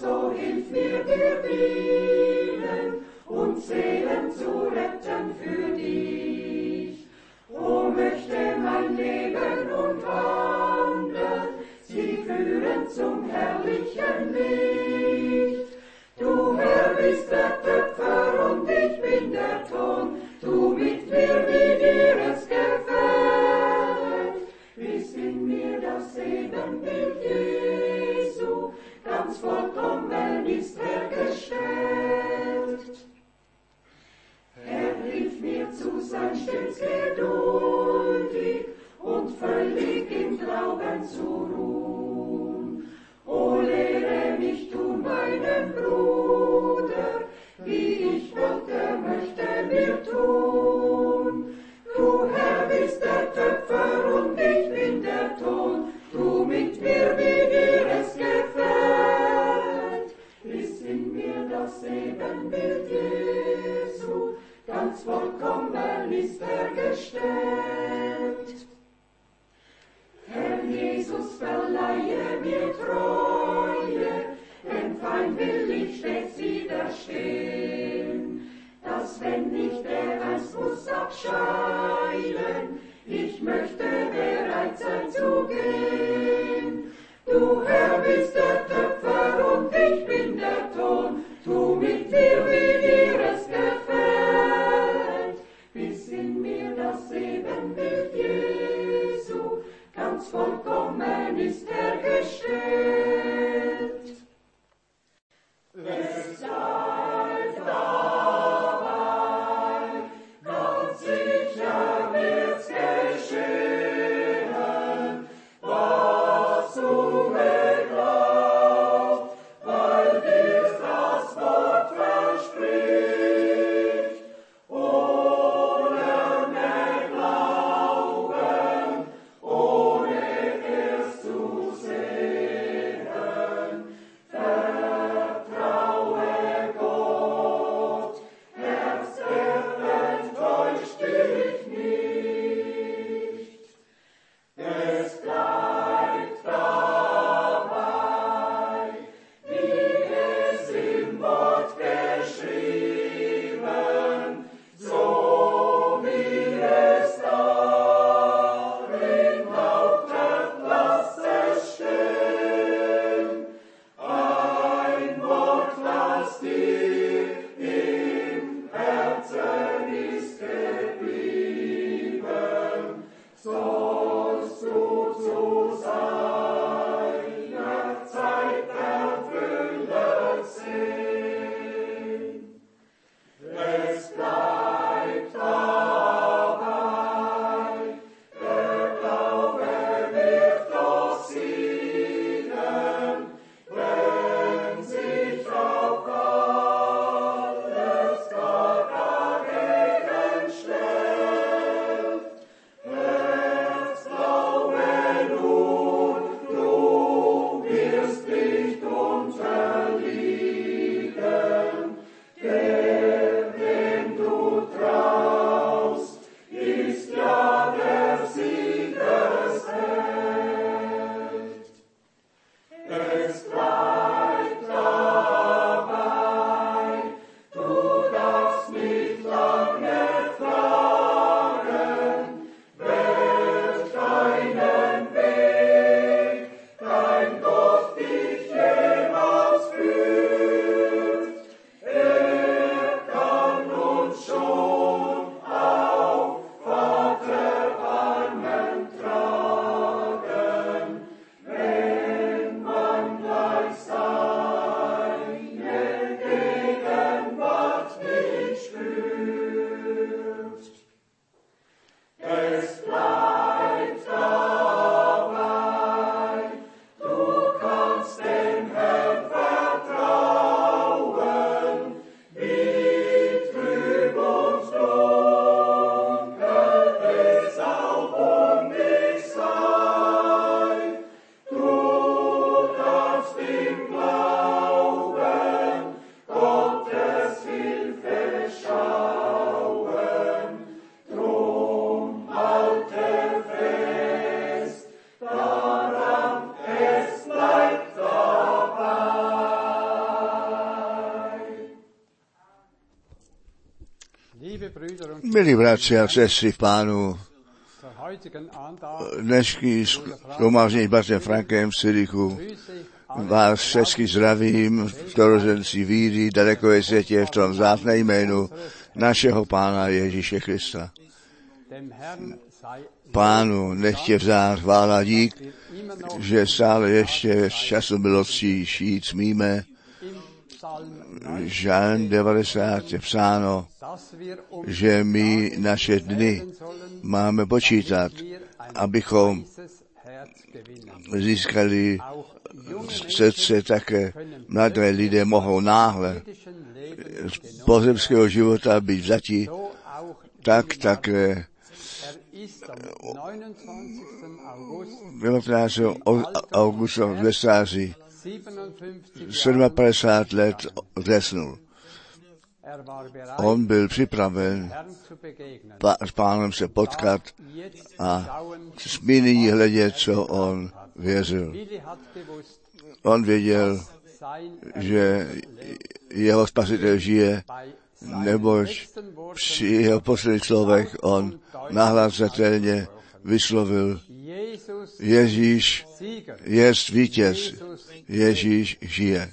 so hilf mir dir dienen und Seelen zu retten für dich. O möchte mein Leben und Wandel sie führen zum herrlichen Licht. Du Herr bist der Töpfer und ich bin der Ton, du mit mir wie dir es gefällt. Bis in mir das Ebenbild Jesu, ganz vollkommen ist er gestellt. Er hilft mir zu sein stets geduldig und völlig im Glauben zu ruhen. O lehre mich du meinem Bruder, wie ich wollte, möchte mir tun. Du Herr bist der Töpfer und ich bin der Ton, du mich Milí bratři a sestry v pánu, dnešní zhromáždění s Frankem v Syrichu vás všechny zdravím v torozenci víry daleko je světě v tom vzácné jménu našeho Pána Ježíše Krista. Pánu nechtě vzát chvála dík, že stále ještě v času milostí šít smíme. im Psalm 9, Žalm 90 je psáno, že my naše dny máme počítat, abychom získali srdce také mladé lidé mohou náhle z pozemského života být vzati, tak také ist am 29. August 19. au- augusta ve stáří 57 Jahren 57 let zesnul. On byl připraven s pánem se potkat a schauen, smí nyní hledět, co on věřil. On věděl, že jeho spasitel žije, Worten při jeho posledních slovech on nahlas zřetelně vyslovil Ježíš jest vítěz, Ježíš žije.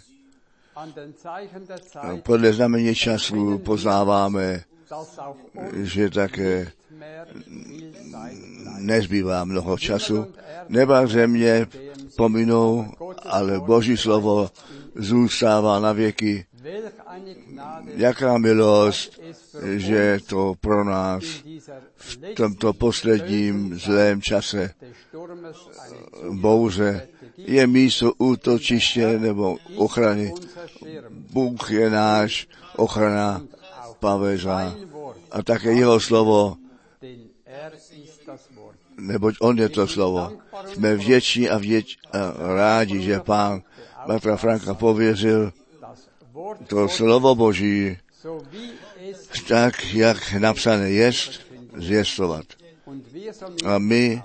Podle znamení času poznáváme, že také nezbývá mnoho času. Neba země pominou, ale Boží slovo zůstává na věky. Jaká milost, že to pro nás v tomto posledním zlém čase bouře je místo útočiště nebo ochrany. Bůh je náš ochrana paveža a také jeho slovo, neboť on je to slovo. Jsme vděční a, vděč, a rádi, že pán Batra Franka pověřil to slovo Boží tak, jak napsané jest, somit A my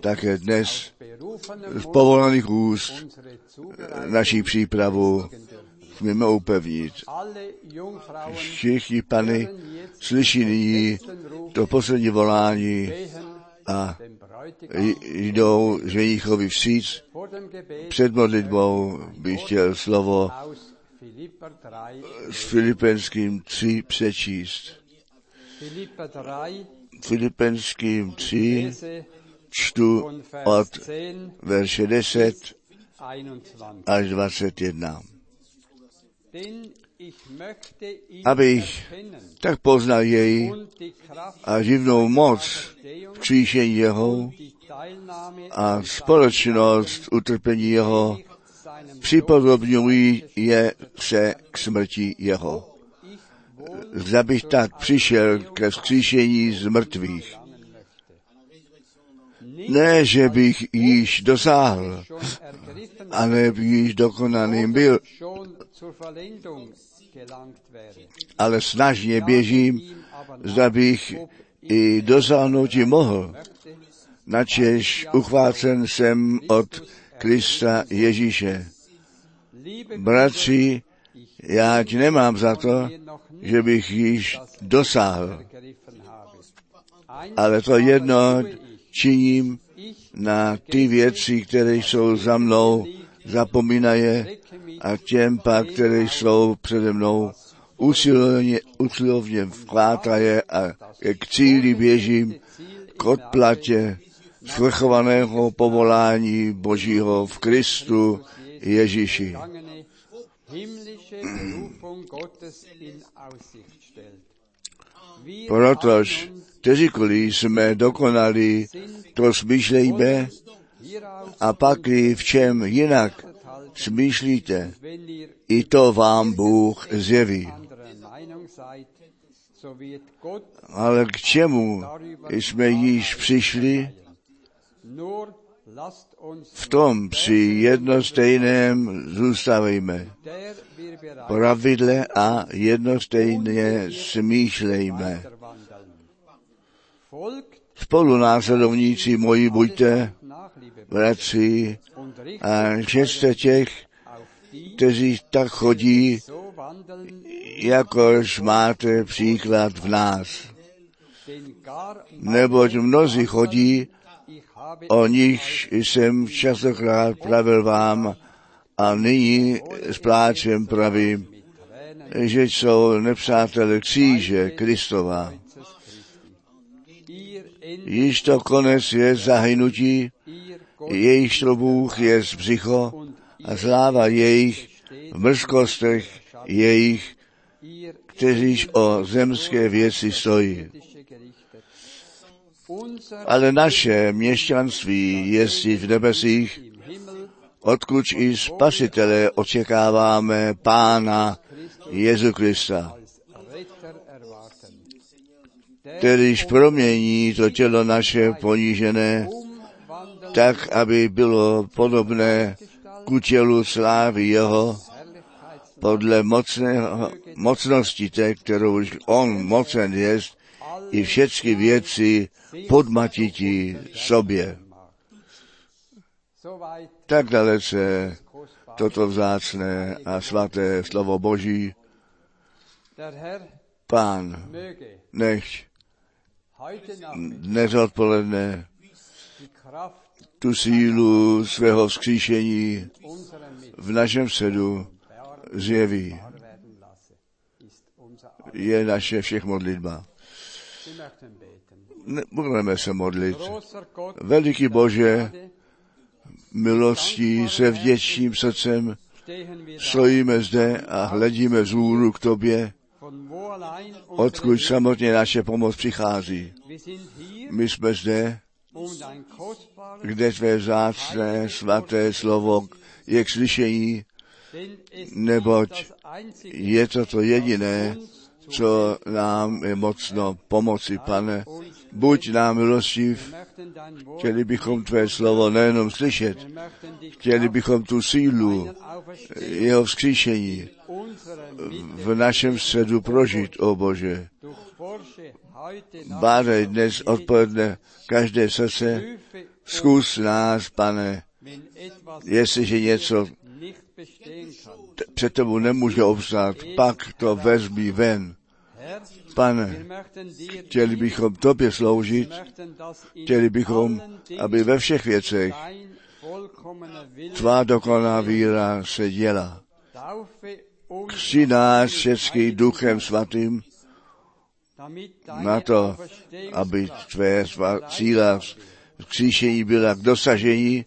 také dnes z povolaných úst naší přípravu smíme upevnit. Všichni pany slyší nyní to poslední volání a jdou ženichovi vstříc. dem Gebet Před modlitbou bych chtěl slovo aus Philipper 3 s Filipenským 3 přečíst. Philipper 3 Filipenským 3 lese čtu od 10 verše 10 21 až 21. denn ich möchte ihn Abych tak poznal jej a živnou moc kříšení jeho a společnost utrpení jeho připodobňují je se k smrti jeho. ich wohl Zda bych tak přišel ke vzkříšení z mrtvých. Ne, že bych již dosáhl, ale již dokonaným byl, ale snažně běžím, zda bych i dosáhnout mohl. Möchte, Načež uchvácen jsem od Krista Ježíše. Bratři, já nemám za to, že bych již dosáhl, ale to jedno činím na ty věci, které jsou za mnou, zapomínaje a těm pak, které jsou přede mnou, usilovně, usilovně vklátaje a k cíli běžím k odplatě svrchovaného povolání Božího v Kristu Ježíši. vergangene himmlische Berufung Gottes in Aussicht stellt. Wir Protož, allen kteříkoliv jsme dokonali, to smýšlejme a pak v čem jinak smýšlíte, i to vám Bůh zjeví. Ale k čemu jsme již přišli? V tom při jednostejném zůstavejme. Pravidle a jednostejně smýšlejme. Spolu následovníci moji buďte, bratři, a česte těch, kteří tak chodí, jakož máte příklad v nás. neboť mnozí chodí, o nich jsem častokrát pravil vám a nyní s pláčem pravím, že jsou nepřátelé kříže Kristova. Již to konec je zahynutí, jejich Bůh je z břicho a sláva jejich v mrzkostech jejich, kteříž o zemské věci stojí. Ale naše měšťanství je v nebesích, odkud i spasitele očekáváme Pána Jezu Krista, kterýž promění to tělo naše ponížené, tak, aby bylo podobné ku tělu slávy jeho, podle mocného, mocnosti té, kterou už on mocen jest, i všechny věci podmatití sobě. Tak dalece toto vzácné a svaté slovo Boží, Pán, nech dnes odpoledne tu sílu svého vzkříšení v našem sedu zjeví. Je naše všech modlitba. Ne- Budeme se modlit. Veliký Bože, milostí se vděčným srdcem stojíme zde a hledíme vzhůru k tobě, odkud samotně naše pomoc přichází. My jsme zde, kde tvé vzácné svaté slovo je k slyšení, neboť je to to jediné, co nám je mocno pomoci, pane. Buď nám milostiv, chtěli bychom tvé slovo nejenom slyšet, chtěli bychom tu sílu jeho vzkříšení v našem středu prožít, o Bože. Bádej dnes odpoledne každé srdce, zkus nás, pane, jestliže něco před tebou nemůže obstát, pak to vezmi ven. Pane, chtěli bychom tobě sloužit, chtěli bychom, aby ve všech věcech tvá dokonalá víra se děla. Kři nás všechny duchem svatým na to, aby tvé síla vzkříšení byla k dosažení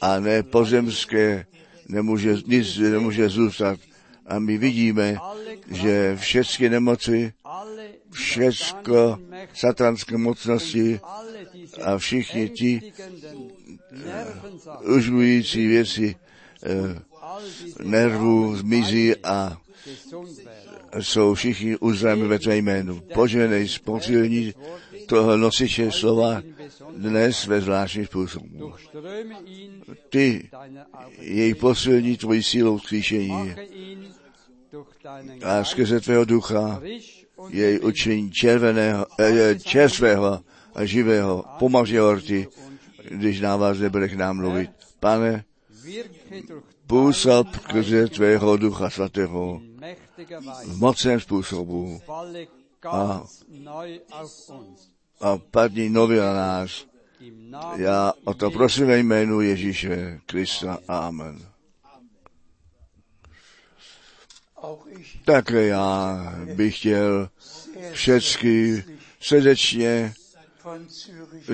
a ne pozemské, nemůže, nic nemůže zůstat. A my vidíme, že všechny nemoci, Mächte satanské mocnosti a všichni ti Nervensachen, užlující věci eh, all diese nervů zmizí a jsou všichni uzdraví ve tvé jménu. Poženej posilní toho nosiče slova dnes ve zvláštním způsobu. Ty jej posilní tvojí sílou vzkříšení a skrze tvého ducha jej učiní červeného, eh, čerstvého a živého, pomaže horty, když na vás nebude k nám mluvit. Pane, působ skrze tvého ducha svatého v mocném způsobu Falle a. Im Namen Já o to prosím ve jménu Ježíše Krista. Amen. Také já bych chtěl všechny srdečně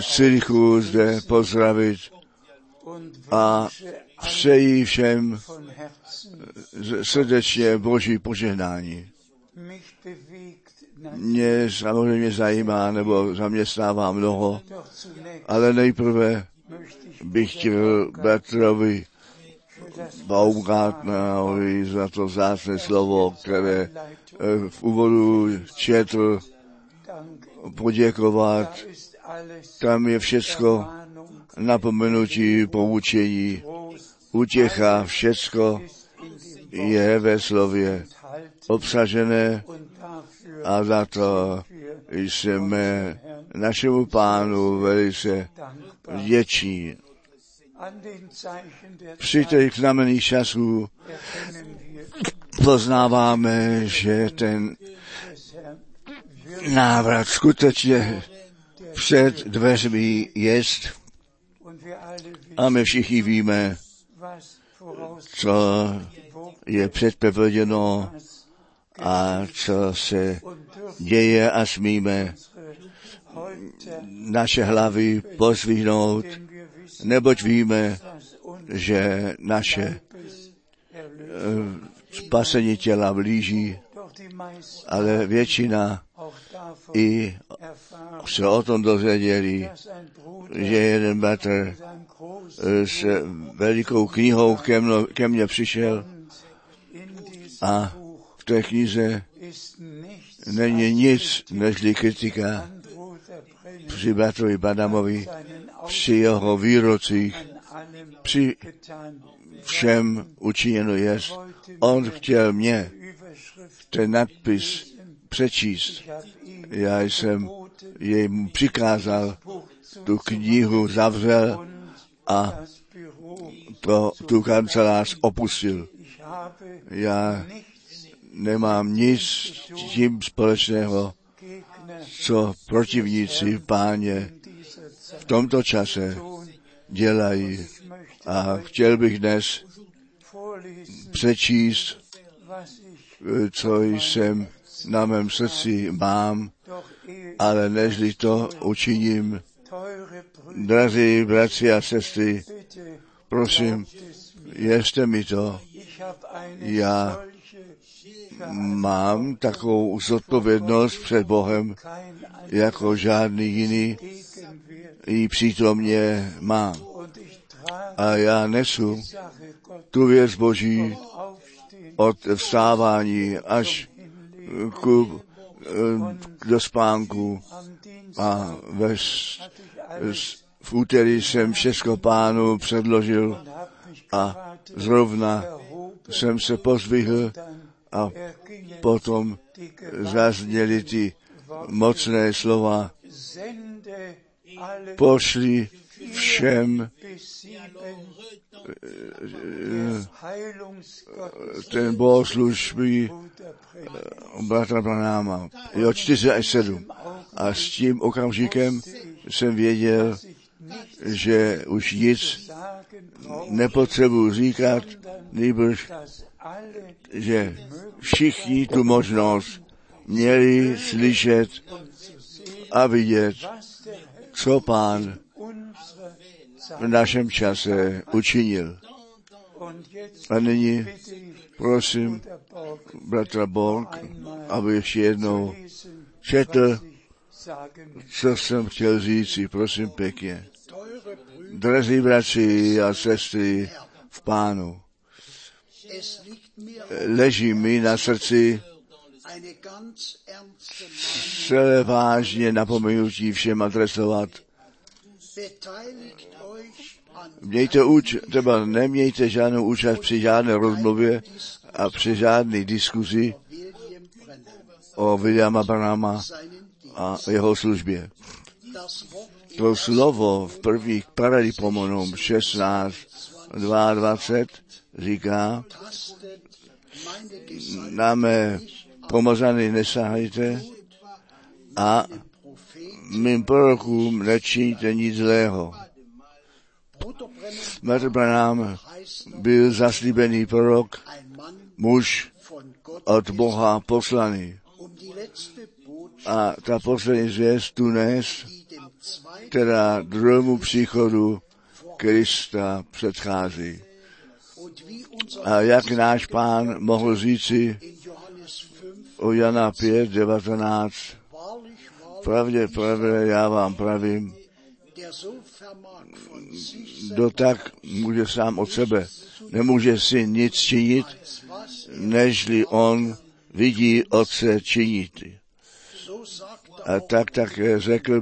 z Cyrichu zde pozdravit a přeji všem srdečně Boží požehnání. Mě samozřejmě zajímá nebo zaměstnává mnoho, ale nejprve bych chtěl Bertrovi Baumgartnerovi za to vzácné slovo, které eh, v úvodu četl, poděkovat. Tam je všecko napomenutí, poučení, útěcha, všecko je ve slově obsažené a za to jsme našemu pánu velice vděční. Při těch znamených časů poznáváme, že ten návrat skutečně před dveřmi jest a my všichni víme, co je předpověděno a co se děje a smíme naše hlavy pozvihnout, neboť víme, že naše eh, spasení těla blíží, ale většina i se o tom dozvěděli, že jeden bratr eh, s velikou knihou ke, mně přišel a té knize není nic nežli kritika při bratrovi Badamovi, při jeho výrocích, při všem učiněno jest. On chtěl mě ten nadpis přečíst. Já jsem jej mu přikázal, tu knihu zavřel a to, tu kancelář opustil. Já nemám nic tím společného, co protivníci páně dieser Zeit v tomto čase dělají. A chtěl bych dnes přečíst, co jsem na mém srdci mám, ale nežli to učiním. Drazí bratři a sestry, prosím, věřte mi to, Ich mám takovou zodpovědnost před Bohem, jako žádný jiný ji přítomně trage A já nesu tu věc Boží od vstávání až ku, eh, do spánku. A ve, v úterý jsem všechno pánu předložil a zrovna jsem se pozvihl a potom zazněly ty mocné slova, pošli všem eh, ten bohoslužby Brennan. bratra Branáma. Jo, 4 až 7. A s tím okamžikem jsem věděl, že už nic nepotřebuji říkat, alle že všichni tu možnost měli slyšet a vidět, co pán v našem čase učinil. A nyní prosím bratra Borg, aby ještě jednou četl, co jsem chtěl říct, prosím pěkně. Drazí bratři a sestry v pánu, leží mi na srdci celé vážně napomenutí všem adresovat. Mějte úč, třeba nemějte žádnou účast při žádné rozmluvě a při žádné diskuzi o Williama Dienst. a jeho službě. To slovo v prvních paralipomonům 16, 22 říká, na mé pomazany nesahajte a mým prorokům nečiníte nic zlého. Bratr Branham byl zaslíbený prorok, muž od Boha poslaný. A ta poslední zvěst tu zweiten která druhému příchodu Krista předchází. A jak náš pán mohl říci in Johannes 5 o Jana 5, 19, wahrlich, wahrlich, pravdě, pravdě, já vám pravím, kdo tak může sám od sebe, nemůže si nic činit, nežli on vidí otce činit. A tak také řekl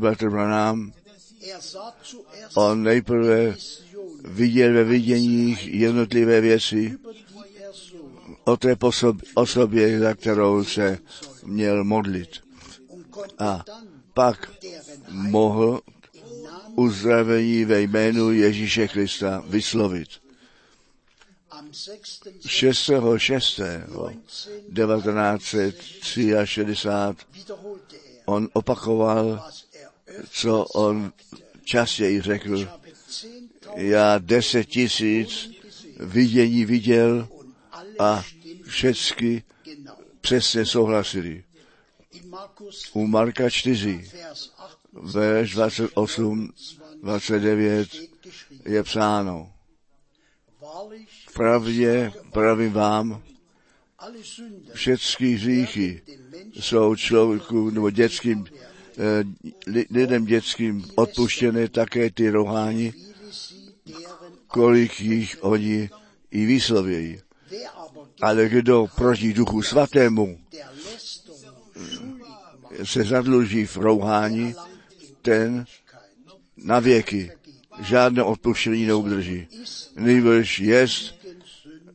sah zuerst on nejprve viděl ve viděních jednotlivé věci o té osobě, za kterou se měl modlit. A pak mohl uzdravení ve jménu Ježíše Krista vyslovit. am am 6. 6. 6. 1963 wiederholte er, on opakoval, co on častěji řekl. Habe 10.000 Já deset tisíc vidění viděl a genau. přesně souhlasili. U Marka 4, Vers 8 verš 28, 29 steht geschrieben, je psáno. Pravdě pravím vám, všechny hříchy jsou člověku nebo dětským, eh, li- lidem dětským odpuštěné také ty deren kolik jich oni i vyslovějí. Ale kdo proti duchu svatému se zadluží v rouhání, ten na věky žádné odpuštění neobdrží. Nejbrž jest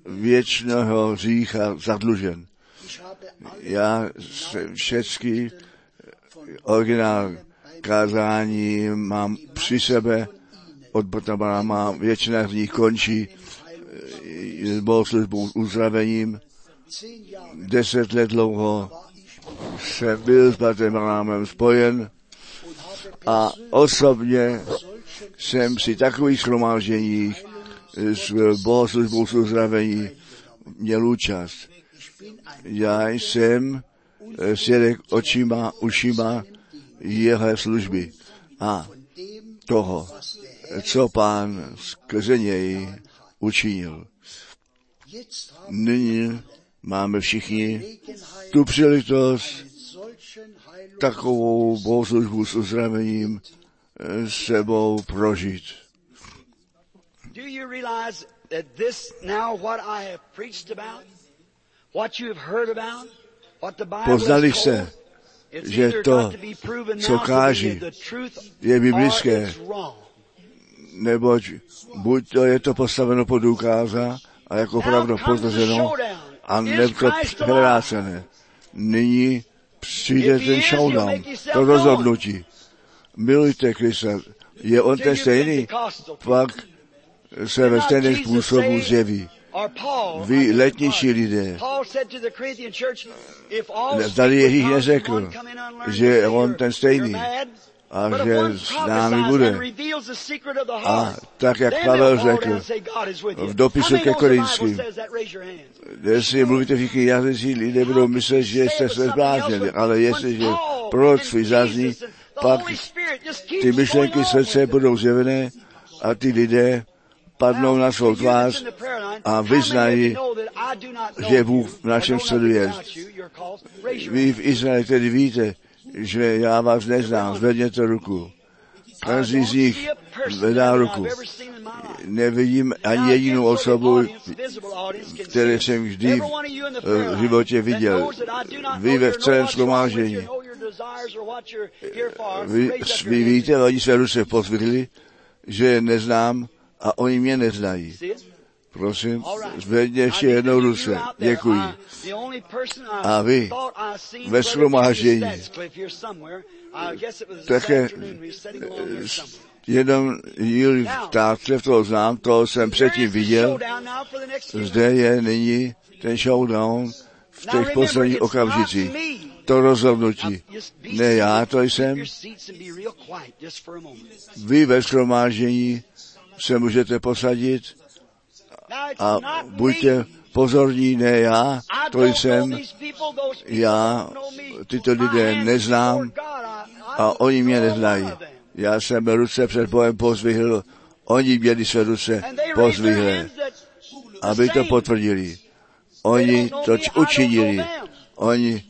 věčného řícha zadlužen. Já jsem všechny originál kázání mám při sebe, od mám, většina z nich končí eh, bohoslužbou uzdravením. Deset let dlouho jsem byl s Bratem Branámem spojen a osobně jsem si takových shromážděních s bohoslužbou s uzdravení měl účast. Já jsem eh, svědek očima, ušima jeho služby a toho, co pán skrze něj učinil. Nyní máme všichni tu příležitost takovou bohoslužbu s uzdravením eh, sebou prožít. Poznali it's že to, co káží, je biblické. Neboť buď to je to postaveno pod důkáza a jako potvrzeno, showdown. a nebo převrácené. Nyní přijde ten showdown, to rozhodnutí. Milujte Krista, je on ten stejný, pak se ve stejném způsobu zjeví. Vy letnější lidé, with Ježíš neřekl, že on ten stejný. A že s námi bude. A tak, jak Pavel řekl v dopisu ke Korinským. Jestli mluvíte všichni jazycí, lidé budou myslet, že jste se zbláznili, ale jestliže proroctví zazní, pak ty myšlenky srdce budou zjevené a ty lidé padnou na svou tvář a vyznají, že Bůh v našem středu je. Vy v Izraeli tedy víte, že já vás neznám, zvedněte ruku. Každý z nich zvedá ruku. Nevidím ani jedinou osobu, které jsem vždy v životě viděl. Vy ve celém shromáždění. Vy, vy víte, oni své ruce pozvihli, že je neznám a oni mě neznají. Prosím, zvedně ještě jednou ruce. Děkuji. A vy ve shromáždění také jenom Jil Tátlev, toho znám, toho jsem předtím viděl. Zde je nyní ten showdown v těch posledních okamžicích. To rozhodnutí. Ne já, to jsem. Vy ve shromáždění se můžete posadit a buďte pozorní, ne já, to jsem. Já tyto lidé neznám a oni mě neznají. Já jsem ruce před Bohem pozvihl, oni měli své ruce pozvihlé, aby to potvrdili. Oni to učinili. Oni,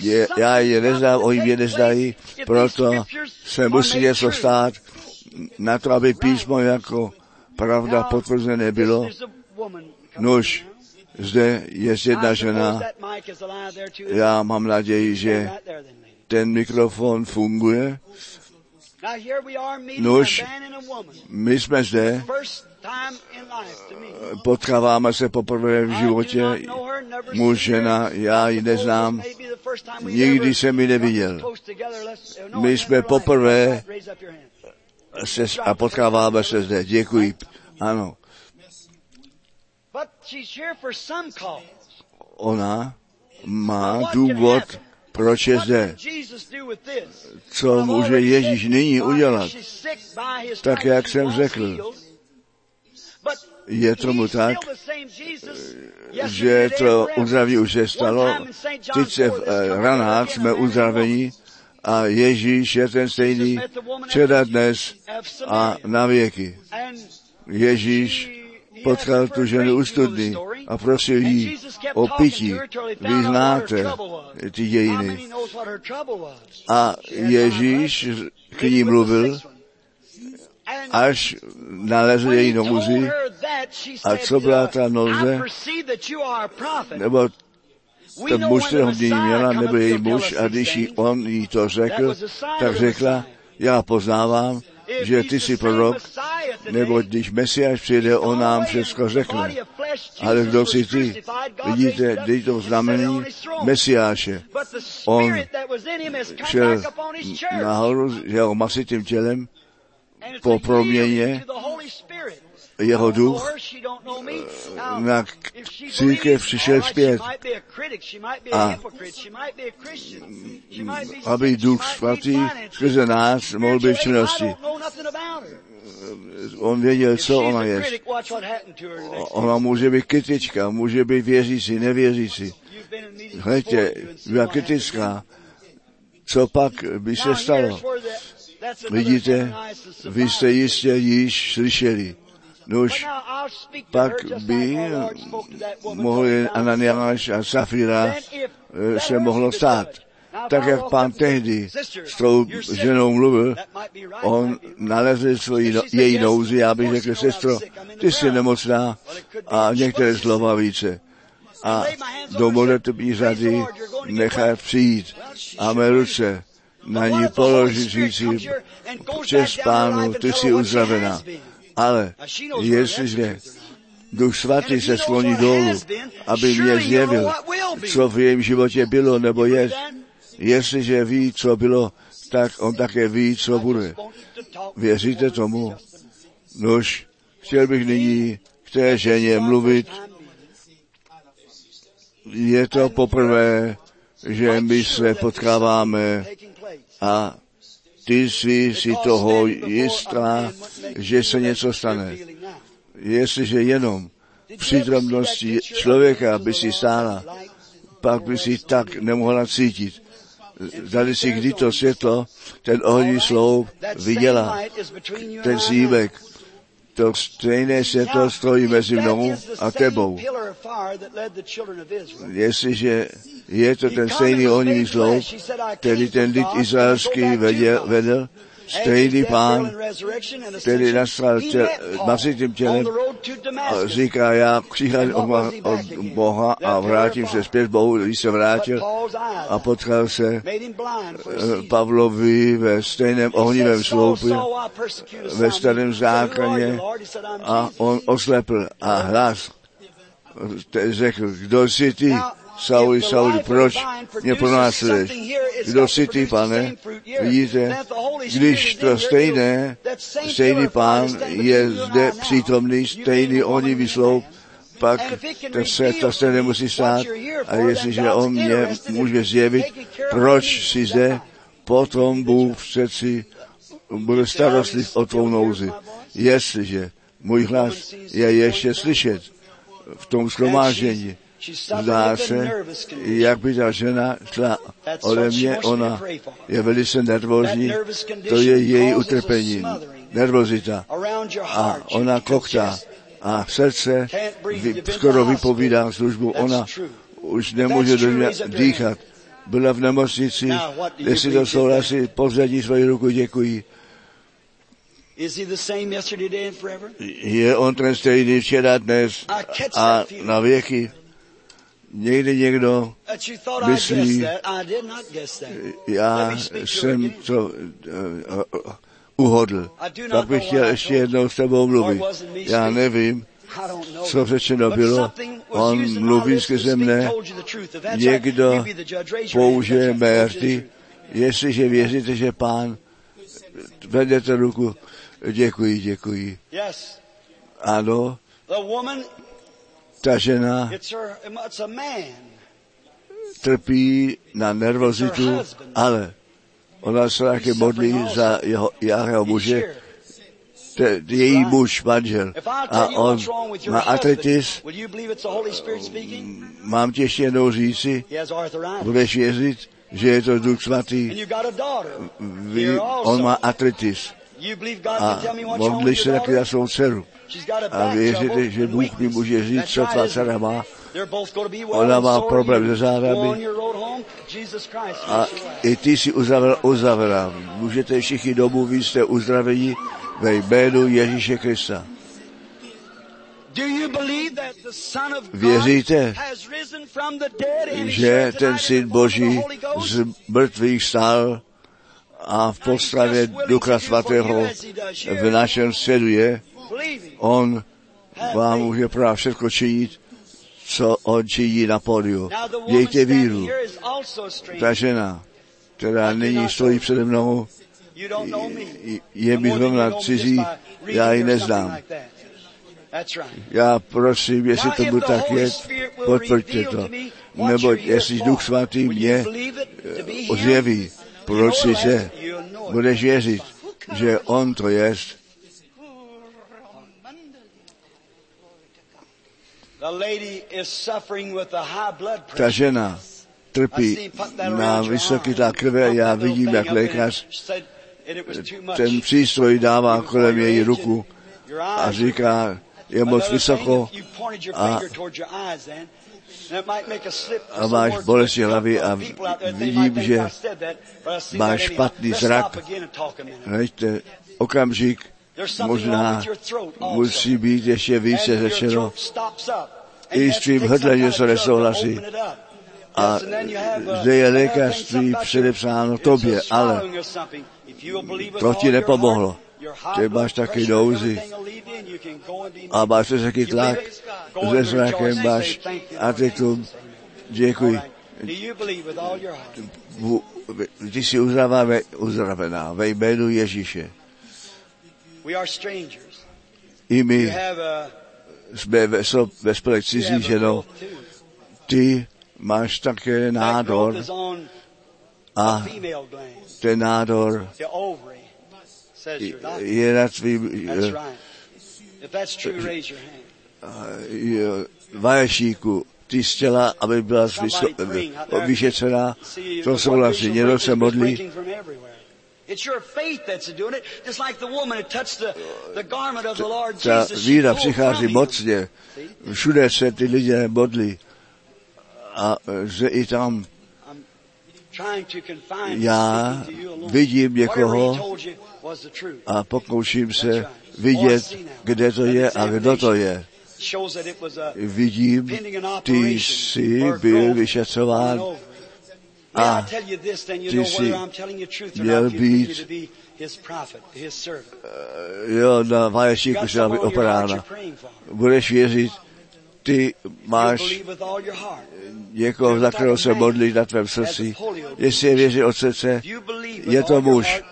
je, já je neznám, oni mě neznají, proto se musí něco stát na to, aby písmo jako pravda potvrzené bylo. Nož, zde je jedna žena, já mám naději, že ten mikrofon funguje. Nož, my jsme zde, potkáváme se poprvé v životě, muž, žena, já ji neznám, nikdy jsem ji neviděl. My jsme poprvé se, a potkáváme se zde. Děkuji. Ano. Ona má důvod, proč je zde. Co může Ježíš nyní udělat? Tak, jak jsem řekl. Je tomu tak, Jesus že to uzdraví už se stalo. Teď se v eh, ranách jsme uzdraveni a Ježíš je ten stejný včera, dnes a na věky. Ježíš potkal tu ženu u studny a prosil jí o pití. Vy znáte ty dějiny. A Ježíš k ní mluvil, až nalezl její nouzi, A co byla ta prophet. nebo We ten know muž, when the kterého v ní Messiah měla, nebo její muž, a když jí on jí to řekl, tak řekla, já poznávám, že ty jsi prorok, nebo když Mesiáš přijde, on nám všechno řekne. Ale kdo jsi ty? Vidíte, dej to znamení Mesiáše. On šel nahoru s jeho masitým tělem, po proměně jeho duch na k- církev přišel zpět. A aby duch svatý skrze nás mohl být činnosti. On věděl, co ona je. Ona může být kritička, může být věřící, nevěřící. Hleďte, byla kritická. Co pak by se stalo? Vidíte, vy jste jistě již slyšeli. Nož, pak by mohli Ananiáš a Safira eh, se mohlo stát. Tak jak pán tehdy s tou ženou mluvil, on nalezl svoji, no, její nouzi, já bych řekl, sestro, ty jsi nemocná a některé slova více. A dovolete být řady nechat přijít a mé ruce na ní položit říci, přes pánu, ty jsi uzdravená. Ale jestliže Duch Svatý se skloní dolů, aby mě zjevil, co v jejím životě bylo nebo je, jestliže ví, co bylo, tak on také ví, co bude. Věříte tomu? Nož, chtěl bych nyní k té ženě mluvit. Je to poprvé, že my se potkáváme a ty jsi si toho jistá, že se něco stane. Jestliže jenom přítomnosti člověka by si stála, pak by si tak nemohla cítit. Zdali si kdy to světlo, ten ohní sloup viděla, ten símek, to stejné světlo stojí mezi mnou a tebou. Jestliže je to ten stejný ohnivý sloup, který ten lid izraelský vedel, vedl, stejný pán, který nastal tě, masitým tělem, a říká, já přicházím od, Boha- od Boha a vrátím se zpět Bohu, když se vrátil a potkal se eh, Pavlovi ve stejném ohnivém sloupu, ve starém zákoně a on oslepl a hlas te- řekl, kdo jsi ty, Sauli, Sauli, proč mě pronásleduješ? Kdo jsi ty, pane? Vidíte, když to stejné, stejný pán je zde přítomný, stejný ohnivý sloup, pak to se to se nemusí stát. A jestliže on mě může zjevit, proč jsi zde, potom Bůh přeci bude starostlivý o tvou nouzi. Jestliže můj hlas je ještě slyšet v tom shromáždění, zdá se, jak by ta žena šla ode mě, ona je velice nervózní, to je její utrpení, nervozita. A ona koktá a srdce vy, skoro vypovídá službu, ona už nemůže do mě dýchat. Byla v nemocnici, jestli to souhlasí, pozvední svoji ruku, děkuji. Je on ten stejný včera, dnes a na věky. Někdy někdo, Myslí- já jsem to uh, uhodl. Tak bych chtěl ještě jednou s tebou mluvit. Já nevím, co řečeno bylo. On mluví skrze mne, někdo použije mé rty. Jestliže věříte, že pán, vedete ruku, děkuji, děkuji. Ano, The woman Ta žena It's her, it's a man. trpí na nervozitu, ale ona se taky modlí za jeho, jeho muže, te, její muž, manžel. A on má artritis, speaking? mám ti ještě jednou říci, budeš věřit, že je to Duch svatý. Here on má artritis. A can tell me what's wrong modlí with se taky za svou dceru. A trouble že Bůh mi může říct, co tvá isn't dcera má. Ona má problém se zádami. Christ A i ty si uzavřel, uzavřela. Můžete všichni domů, vy jste uzdraveni ve jménu Ježíše Krista. Věříte, že ten Syn Boží z mrtvých stál a v postravě Ducha Svatého v našem středu je, on vám může právě všechno činit, co on činí na pódiu. Standing víru. Ta žena, která nyní stojí přede mnou, je mi zrovna cizí, já ji neznám. Já prosím, jestli Now, to if bude the tak je, potvrďte to. Neboť jestli Duch Svatý mě believe proč it. budeš věřit, že on to je. A Ta žena trpí na vysoký tlak krve, já vidím, jak lékař ten přístroj dává kolem její ruku a říká, je moc vysoko a, a máš bolesti hlavy a vidím, že máš špatný zrak. Hleďte, okamžik. Možná musí být ještě více řečeno. I s tvým hrdlem něco nesouhlasí. A zde je lékařství předepsáno tobě, ale to ti nepomohlo. Ty máš taky nouzi a máš vysoký tlak, se zrakem máš atitum. Děkuji. Ty jsi uzdravená, uzdravená ve jménu Ježíše. I my jsme ve, ve spolek cizí ženou. Ty máš také nádor a ten nádor je na tvým That's right. If that's true, raise your hand. eh, vaješíku. Ty jsi chtěla, aby byla eh, vyšetřená. To souhlasí. Někdo se modlí. breaking from everywhere. It's your faith that's doing it. Just like the woman who touched the, the garment of the Lord Ta víra přichází mocně. Všude se ty lidé modlí. A eh, že i tam Já vidím někoho a pokouším se vidět, kde to je a kdo to je. Vidím, ty jsi byl vyšetřován. a ty jsi měl být- servant. jo, na got se aby operána. Budeš věřit, ty máš někoho, za kterého se modlí na tvém srdci. Jestli je věří od srdce, je to muž,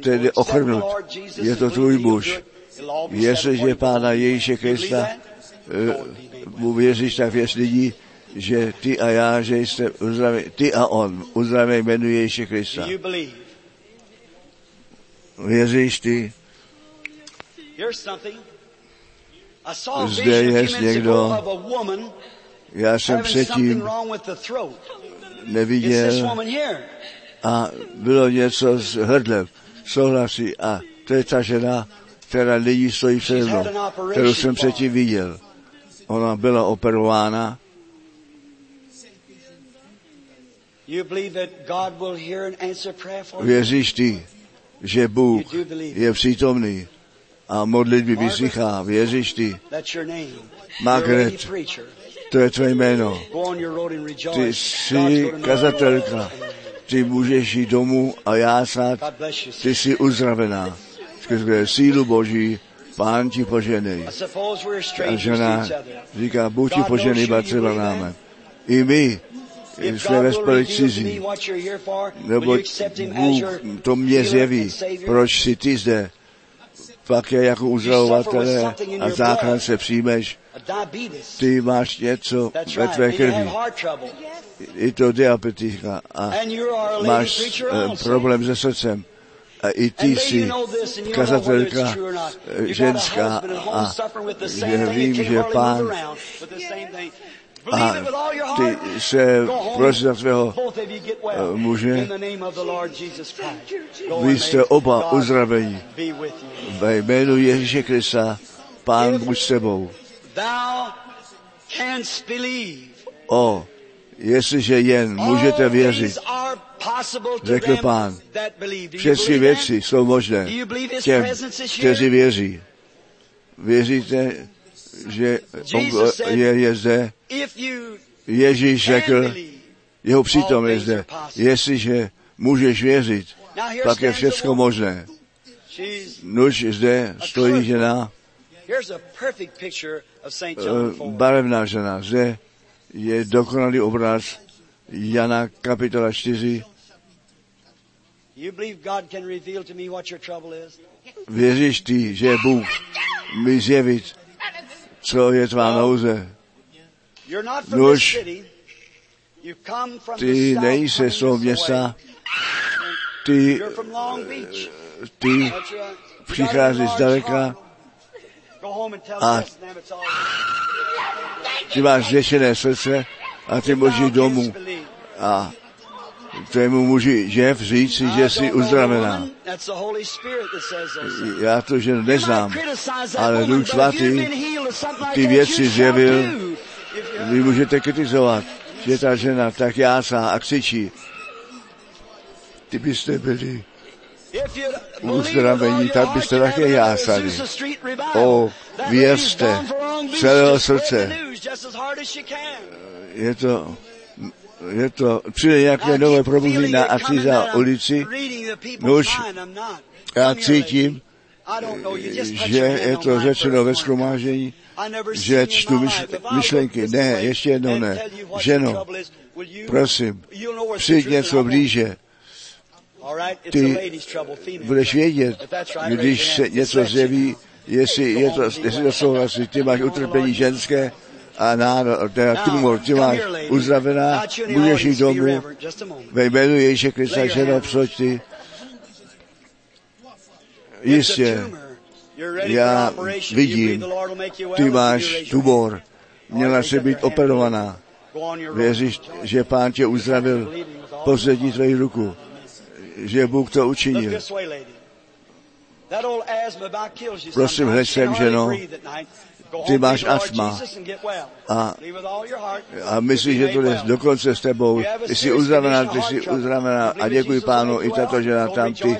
který je ochrnut. Je to tvůj muž. Jestliže Pána Ježíše Krista eh, mu věříš, tak věř lidí, že ty a já, že jste uzdraví, ty a on, uzdraví jménu Ježíše Krista. Věříš ty? Here's something. I saw a Zde je někdo, Já jsem předtím neviděl a bylo něco s hrdlem. Souhlasí a to je ta žena, která nyní stojí přede mnou, kterou jsem předtím viděl. Ona byla operována. You believe that God will hear and answer prayer for you? Věříš ty, že Bůh je přítomný a modlitby. Věříš ty, name. You're a Margaret. to je tvé jméno. Ty jsi kazatelka. Ty můžeš jít domů a jásat. Bless you. Ty jsi uzdravená. Skrze sílu Boží, Pán ti poženej. A žena říká, buď ti poženej, třeba náme. I my jsme ve me cizí, as Bůh to mě zjeví, proč jsi ty zde. Pak je jako uzdravovatele a záchrance přijmeš. A diabetes. Ty máš něco ve tvé krvi. Je to diabetika a máš eh, problém se srdcem. A i ty jsi kazatelka eh, ženská a že vím, že pán a Believe it with all your ty heart. se prosíš za svého eh, muže. In the name of the Lord Jesus Christ. Go Vy jste oba uzdravení. Be with you. Ve jménu Ježíše Krista, pán buď s tebou. Thou canst believe. O, jestliže jen můžete věřit, Řekl Pán. that believe. Do you všechny believe věci jsou možné těm, presence is kteří here? věří. Věříte, že on je, je zde? Ježíš řekl, jeho přítom je zde. Jestliže můžeš věřit, pak je všechno možné. Nuž zde stojí žena, eh, John 4. barevná žena. Zde je dokonalý obraz Jana kapitola 4. You believe God can reveal to me what your trouble is? Věříš ty, že Bůh mi zjevit, co je tvá nouze. Nuž, Ty nejsi z toho města, ty, ty přicházíš got a ty máš zvětšené srdce a ty můžeš domů a tvému muži Jeff říci, že jsi uzdravená. Já to ženu neznám, ale Duch Svatý ty věci zjevil. Vy můžete kritizovat, že ta žena tak jásá a křičí. Ty byste byli uzdravení, tak byste také jásali. O, věřte celého srdce. Je to, je to, přijde nějaké nové probuzení na asi za ulici, Nuž, já cítím, že je to řečeno ve schromáždění, že čtu myš- myšlenky. Ne, ještě jednou ne. Ženo, prosím, přijď něco blíže, ty budeš vědět, když se něco zjeví, jestli, je to, jestli to souhlasí, ty máš utrpení ženské a nádor, teda tumor, ty máš uzdravená, můžeš jít domů, ve jménu Ježíše Krista, ženo, psoť ty, jistě, já vidím, ty máš tumor, měla se být operovaná, věříš, že pán tě uzdravil, pozvedni tvoji ruku, že Bůh to učinil. Prosím, hned sem, ženo. Ty máš astma. A, a myslíš, že to jde dokonce s tebou. Ty jsi uzdravená, ty jsi uzdravená. A děkuji pánu i tato žena tam, ty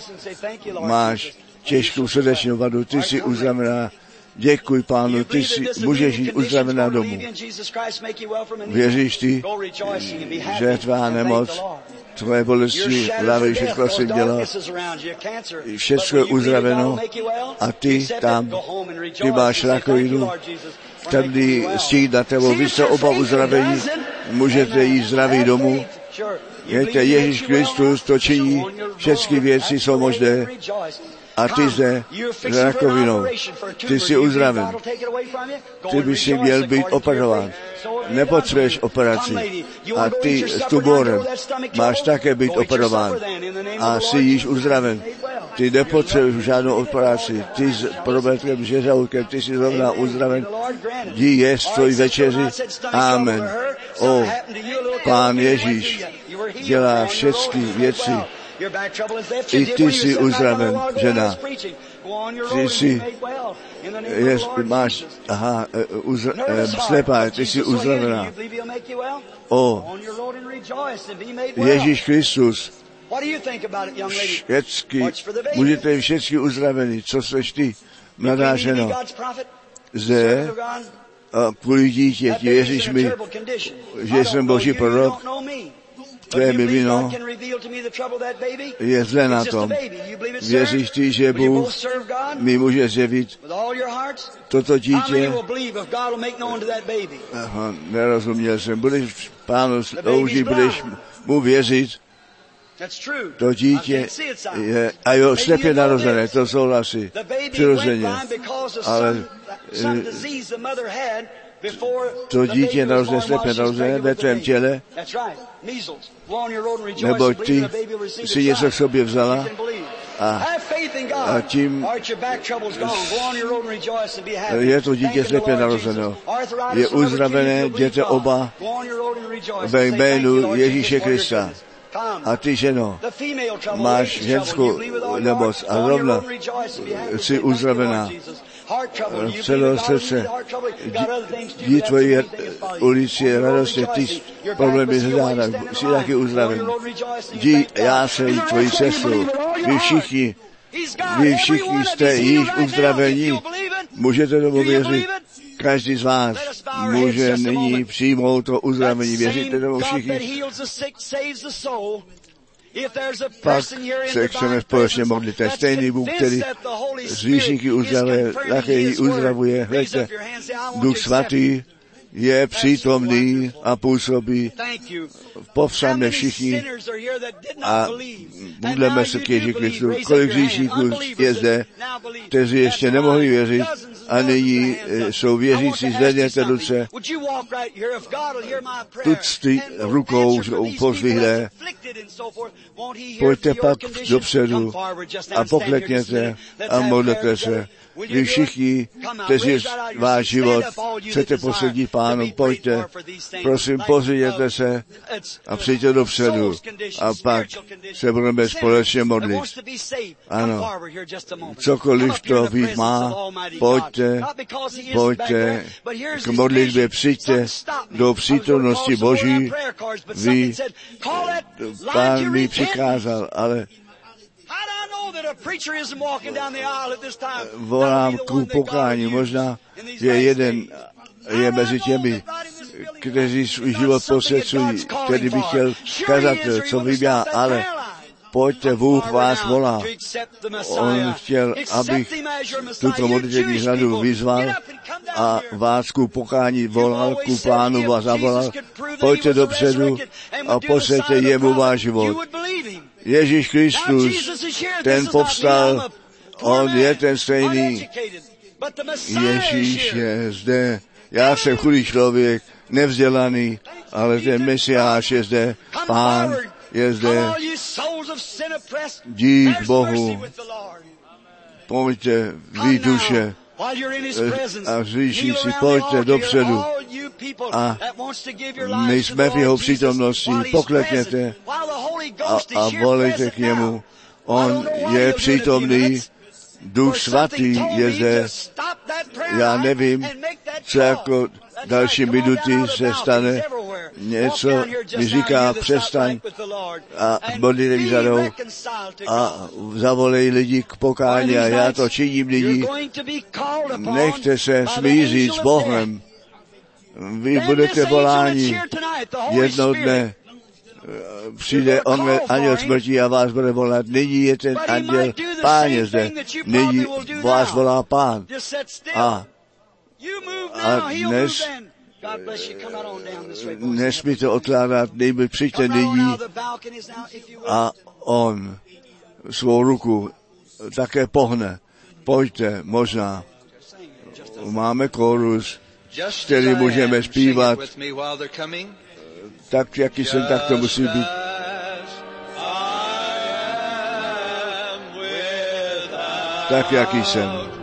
máš těžkou srdeční vadu, ty jsi uzdravená, děkuji pánu, ty jsi, můžeš jít uzdravená domů. Věříš ty, že tvá nemoc, tvoje bolesti, hlavy, všechno si dělá, všechno je uzdraveno a ty tam, ty máš rakovinu, temný stín na tebou, vy jste oba uzdravení, můžete jít zdraví domů, Víte, Ježíš Kristus to činí, všechny věci jsou možné a ty zde s rakovinou, ty jsi uzdraven. Ty by si měl být operován. Nepotřebuješ operaci. A ty s tuborem máš také být operován. A jsi již uzdraven. Ty nepotřebuješ žádnou operaci. Ty s problémem žežalkem, ty jsi zrovna uzdraven. Jdi jest tvoj večeři. Amen. O, Pán Ježíš dělá všechny věci. I ty jsi uzdraven, žena. Ty jsi, je, máš, aha, uz, eh, slepá, ty jsi uzdravená. O, Ježíš Kristus, všecky, můžete všechny uzdravení. Co seš ty, mladá ženo? Zde, a kvůli dítěti, věříš mi, že jsem Boží prorok, to tvé mimino je zle na tom. Věříš ty, že Bůh mi může zjevit toto dítě? Aha, nerozuměl jsem. Budeš pánu sloužit, budeš mu věřit. To dítě je, a jo, slepě narozené, to souhlasí, přirozeně. Ale eh, to dítě narozné narozené ve tvém těle, nebo ty si něco v sobě vzala a, a tím je to dítě slepě narozeno. Je uzdravené, děte oba ve jménu Ježíše Krista. A ty, ženo, máš ženskou nemoc a rovna jsi uzdravená. Eh, celého srdce. Dí tvoji ulici radostně, ty problémy hledána, jsi taky uzdraven. Dí, já se jí tvojí cestu. Vy všichni, vy všichni jste již uzdravení, Můžete tomu věřit. Každý z vás může nyní přijmout to uzdravení. Věříte tomu všichni? pak se chceme společně modlit. Ten stejný Bůh, který říšníky uzdravuje, také ji uzdravuje. Hleďte, Duch Svatý je přítomný a působí. Povstaňme všichni. a budeme se k Ježíši Kristu. Kolik říšníků je zde, kteří ještě nemohli věřit, a nyní eh, jsou věřící, zvedněte ruce. Tucty rukou pozdvihne. Pojďte pak dopředu a poklekněte a modlete se. Vy všichni, kteří váš život chcete poslední pánu, pojďte, prosím, pozvěděte se a přijďte dopředu a pak se budeme společně modlit. Ano, cokoliv to být má, pojď přijďte, pojďte k jako modlitbě, přijďte do přítomnosti Boží. Vy, pán mi přikázal, ale volám ku pokání. Možná je jeden je mezi těmi, kteří svůj život posvěcují, který by chtěl kazat, co vybírá, ale pojďte, Bůh vás volá. On chtěl, abych tuto modlitevní řadu vyzval a vás ku pokání volal, ku pánu vás zavolal. Pojďte dopředu a posvěte jemu váš život. Ježíš Kristus, ten povstal, on je ten stejný. Ježíš je zde. Já jsem chudý člověk, nevzdělaný, ale ten Mesiáš je zde. Pán, je zde dík Bohu. Eh, pojďte, vy duše, a říší si, pojďte dopředu. A my jsme v jeho přítomnosti, poklekněte a, a volejte k němu. On je přítomný, Duch Svatý je zde. Já nevím, co jako další minuty se stane něco, mi říká přestaň a body nevyzadou a zavolej lidi k pokání a já to činím lidi. Nechte se smířit s Bohem. Vy budete voláni jednou dne přijde on anděl smrti a vás bude volat. Nyní je ten anděl páně zde. Nyní vás volá pán. A a dnes nesmíte odkládat, nejby přijďte nyní a on svou ruku také pohne. Pojďte, možná. Máme korus, který můžeme zpívat. Tak, jaký jsem, tak to musí být. Tak, jaký jsem.